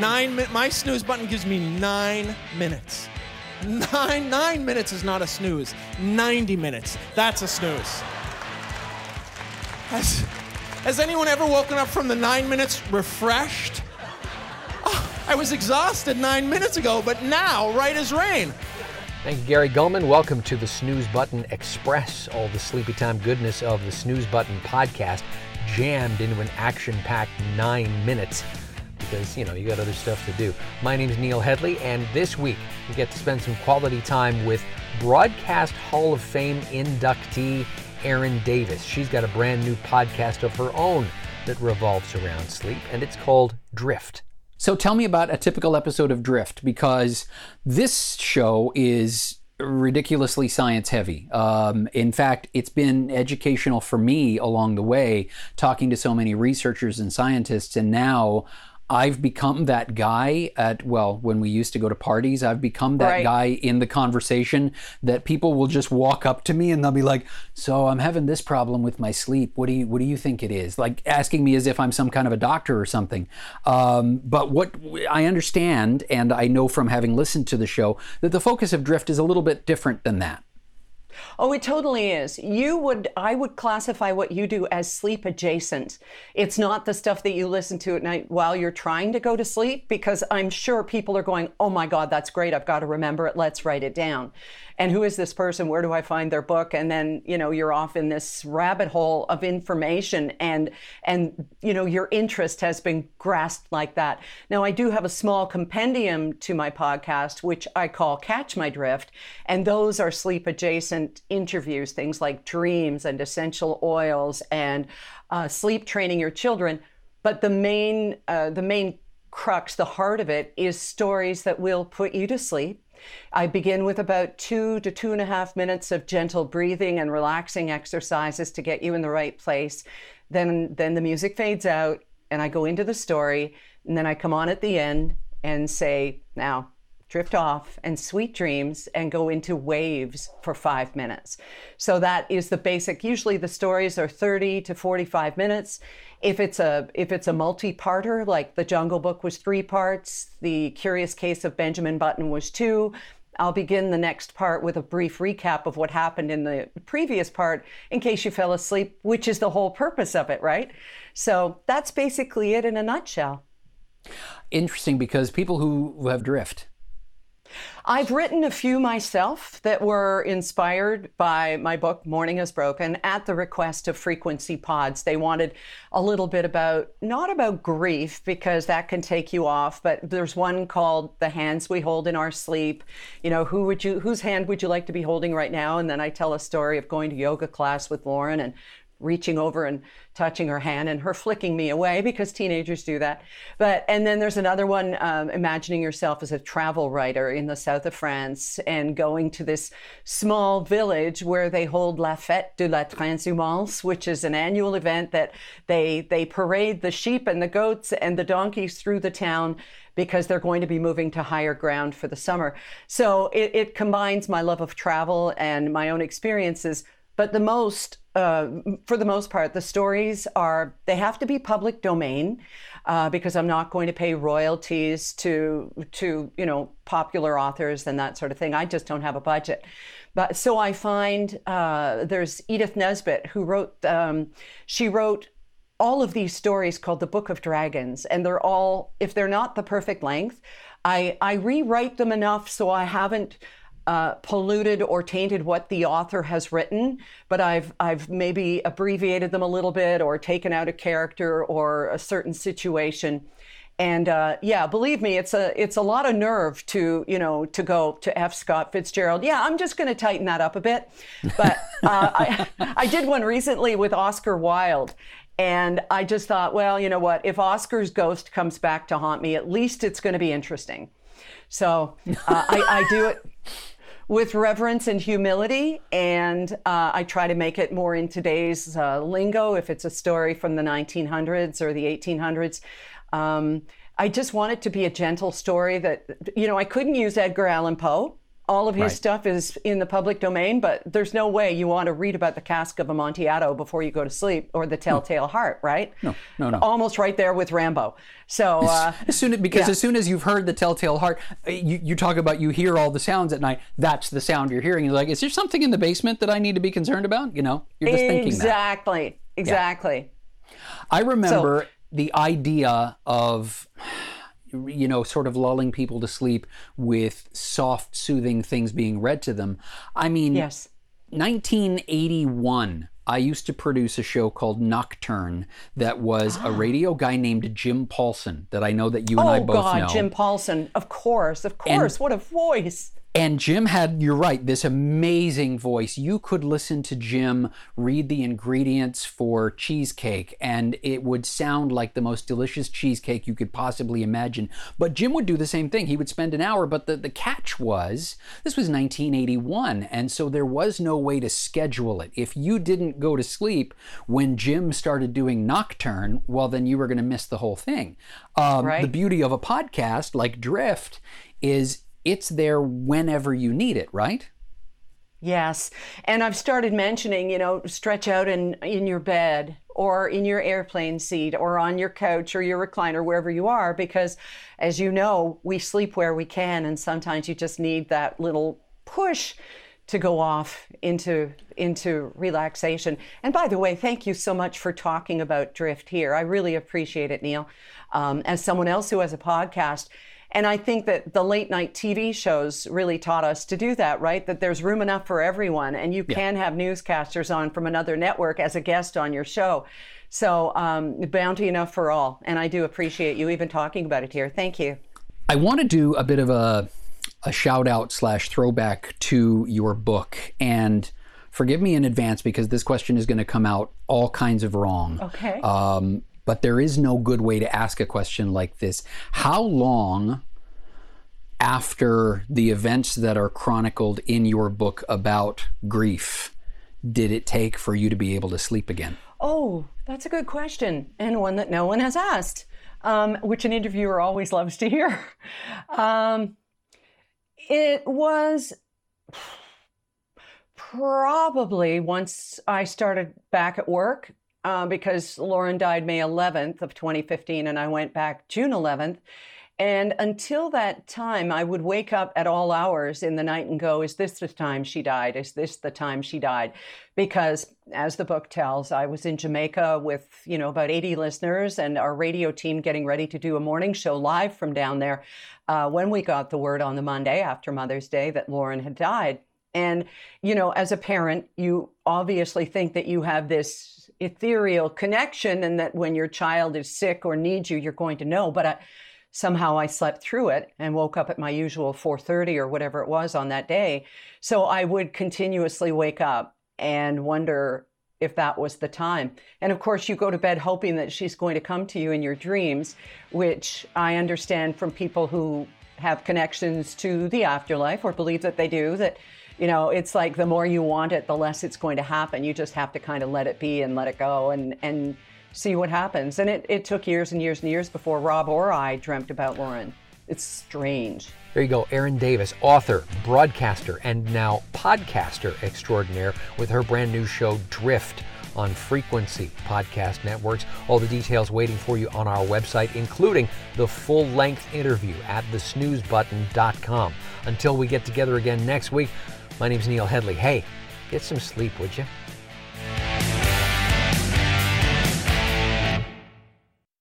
Nine. minutes. my snooze button gives me nine minutes. Nine. Nine minutes is not a snooze. Ninety minutes. That's a snooze. Has, has anyone ever woken up from the nine minutes refreshed? Oh, I was exhausted nine minutes ago, but now, right as rain. Thank you, Gary Gulman. Welcome to the Snooze Button Express. All the sleepy time goodness of the Snooze Button podcast jammed into an action packed nine minutes because, you know, you got other stuff to do. My name is Neil Headley, and this week we get to spend some quality time with Broadcast Hall of Fame inductee Erin Davis. She's got a brand new podcast of her own that revolves around sleep, and it's called Drift. So tell me about a typical episode of Drift because this show is ridiculously science heavy. Um, in fact, it's been educational for me along the way, talking to so many researchers and scientists, and now I've become that guy at, well, when we used to go to parties, I've become that Right. guy in the conversation that people will just walk up to me and they'll be like, "So I'm having this problem with my sleep. What do you What do you think it is?" Like asking me as if I'm some kind of a doctor or something. Um, but what I understand, and I know from having listened to the show, that the focus of Drift is a little bit different than that. Oh, it totally is. You would, I would classify what you do as sleep adjacent. It's not the stuff that you listen to at night while you're trying to go to sleep, because I'm sure people are going, oh my God, that's great. I've got to remember it. Let's write it down. And who is this person? Where do I find their book? And then, you know, you're off in this rabbit hole of information and, and, you know, your interest has been grasped like that. Now, I do have a small compendium to my podcast, which I call Catch My Drift. And those are sleep adjacent interviews, things like dreams and essential oils and uh, sleep training your children. But the main, uh, the main crux, the heart of it, is stories that will put you to sleep. I begin with about two to two and a half minutes of gentle breathing and relaxing exercises to get you in the right place. Then, then the music fades out, and I go into the story, and then I come on at the end and say, "Now, drift off and sweet dreams and go into waves for five minutes. So that is the basic. Usually the stories are 30 to 45 minutes. If it's a if it's a multi-parter, like the Jungle Book was three parts, the Curious Case of Benjamin Button was two. I'll begin the next part with a brief recap of what happened in the previous part in case you fell asleep, which is the whole purpose of it, right? So that's basically it in a nutshell. Interesting because people who have Drift, I've written a few myself that were inspired by my book, Morning is Broken, at the request of Frequency Pods. They wanted a little bit about, not about grief, because that can take you off, but there's one called The Hands We Hold in Our Sleep. You know, who would you, whose hand would you like to be holding right now? And then I tell a story of going to yoga class with Lauren and reaching over and touching her hand and her flicking me away because teenagers do that. But and then there's another one, um, imagining yourself as a travel writer in the south of France and going to this small village where they hold La Fête de la Transhumance, which is an annual event that they they parade the sheep and the goats and the donkeys through the town because they're going to be moving to higher ground for the summer. So it, it combines my love of travel and my own experiences but the most uh, for the most part the stories are they have to be public domain uh, because i'm not going to pay royalties to to you know popular authors and that sort of thing. I just don't have a budget. But so i find uh, there's edith nesbit who wrote um, she wrote all of these stories called the book of dragons and they're all if they're not the perfect length i i rewrite them enough so i haven't uh, polluted or tainted what the author has written, but I've I've maybe abbreviated them a little bit or taken out a character or a certain situation. And uh, yeah, believe me, it's a it's a lot of nerve to you know to go to F. Scott Fitzgerald. Yeah, I'm just going to tighten that up a bit. But uh, I I did one recently with Oscar Wilde, and I just thought, well, you know what? If Oscar's ghost comes back to haunt me, at least it's going to be interesting. So uh, I, I do it with reverence and humility, and uh, I try to make it more in today's uh, lingo. If it's a story from the 1900s or the 1800s, um, I just want it to be a gentle story that you know I couldn't use Edgar Allan Poe. All of his Right. stuff is in the public domain, but there's no way you want to read about the cask of Amontillado before you go to sleep or the Telltale Heart, right? No, no, no. Almost right there with Rambo. So, uh, As soon because Yeah. as soon as you've heard the telltale heart, uh, you, you talk about you hear all the sounds at night. That's the sound you're hearing. You're like, is there something in the basement that I need to be concerned about? You know, you're just thinking that. exactly, exactly. I remember the idea of, you know, sort of lulling people to sleep with soft, soothing things being read to them. I mean, Yes. 1981, I used to produce a show called Nocturne that was a ah. radio guy named Jim Paulson that I know that you and I Oh both God, know. Oh God, Jim Paulson. Of course, of course. what a voice. And Jim had, you're right, this amazing voice. You could listen to Jim read the ingredients for cheesecake, and it would sound like the most delicious cheesecake you could possibly imagine. But Jim would do the same thing. He would spend an hour, but the, the catch was this was 1981, and so there was no way to schedule it. If you didn't go to sleep when Jim started doing Nocturne, well, then you were going to miss the whole thing. Um, Right. The beauty of a podcast like Drift is it's there whenever you need it, right? Yes. And I've started mentioning, you know, stretch out in, in your bed or in your airplane seat or on your couch or your recliner, wherever you are, because as you know, we sleep where we can. And sometimes you just need that little push to go off into into relaxation. And by the way, thank you so much for talking about drift here. I really appreciate it, Neil. Um, as someone else who has a podcast, and I think that the late night TV shows really taught us to do that, right? That there's room enough for everyone, and you can have newscasters on from another network as a guest on your show. So, um, bounty enough for all. And I do appreciate you even talking about it here. Thank you. I want to do a bit of a a shout out slash throwback to your book and forgive me in advance because this question is going to come out all kinds of wrong. Okay. Um, but there is no good way to ask a question like this. How long after the events that are chronicled in your book about grief did it take for you to be able to sleep again? Oh, that's a good question, and one that no one has asked, um, which an interviewer always loves to hear. Um, it was probably once I started back at work, uh, because Lauren died May 11th of 2015, and I went back June 11th. And until that time, I would wake up at all hours in the night and go, Is this the time she died? Is this the time she died? Because as the book tells, I was in Jamaica with, you know, about 80 listeners and our radio team getting ready to do a morning show live from down there uh, when we got the word on the Monday after Mother's Day that Lauren had died. And, you know, as a parent, you obviously think that you have this ethereal connection and that when your child is sick or needs you, you're going to know. But I, somehow I slept through it and woke up at my usual 4:30 or whatever it was on that day. So I would continuously wake up and wonder if that was the time. And of course, you go to bed hoping that she's going to come to you in your dreams, which I understand from people who have connections to the afterlife or believe that they do that you know it's like the more you want it the less it's going to happen. You just have to kind of let it be and let it go and and see what happens. And it, it took years and years and years before rob or i dreamt about lauren. It's strange. There you go, Erin Davis, author, broadcaster, and now podcaster extraordinaire with her brand new show, Drift, on Frequency Podcast Networks. All the details waiting for you on our website, including the full length interview at thesnoozebutton.com. Until we get together again next week, my name's Neil Headley. Hey, get some sleep, would you?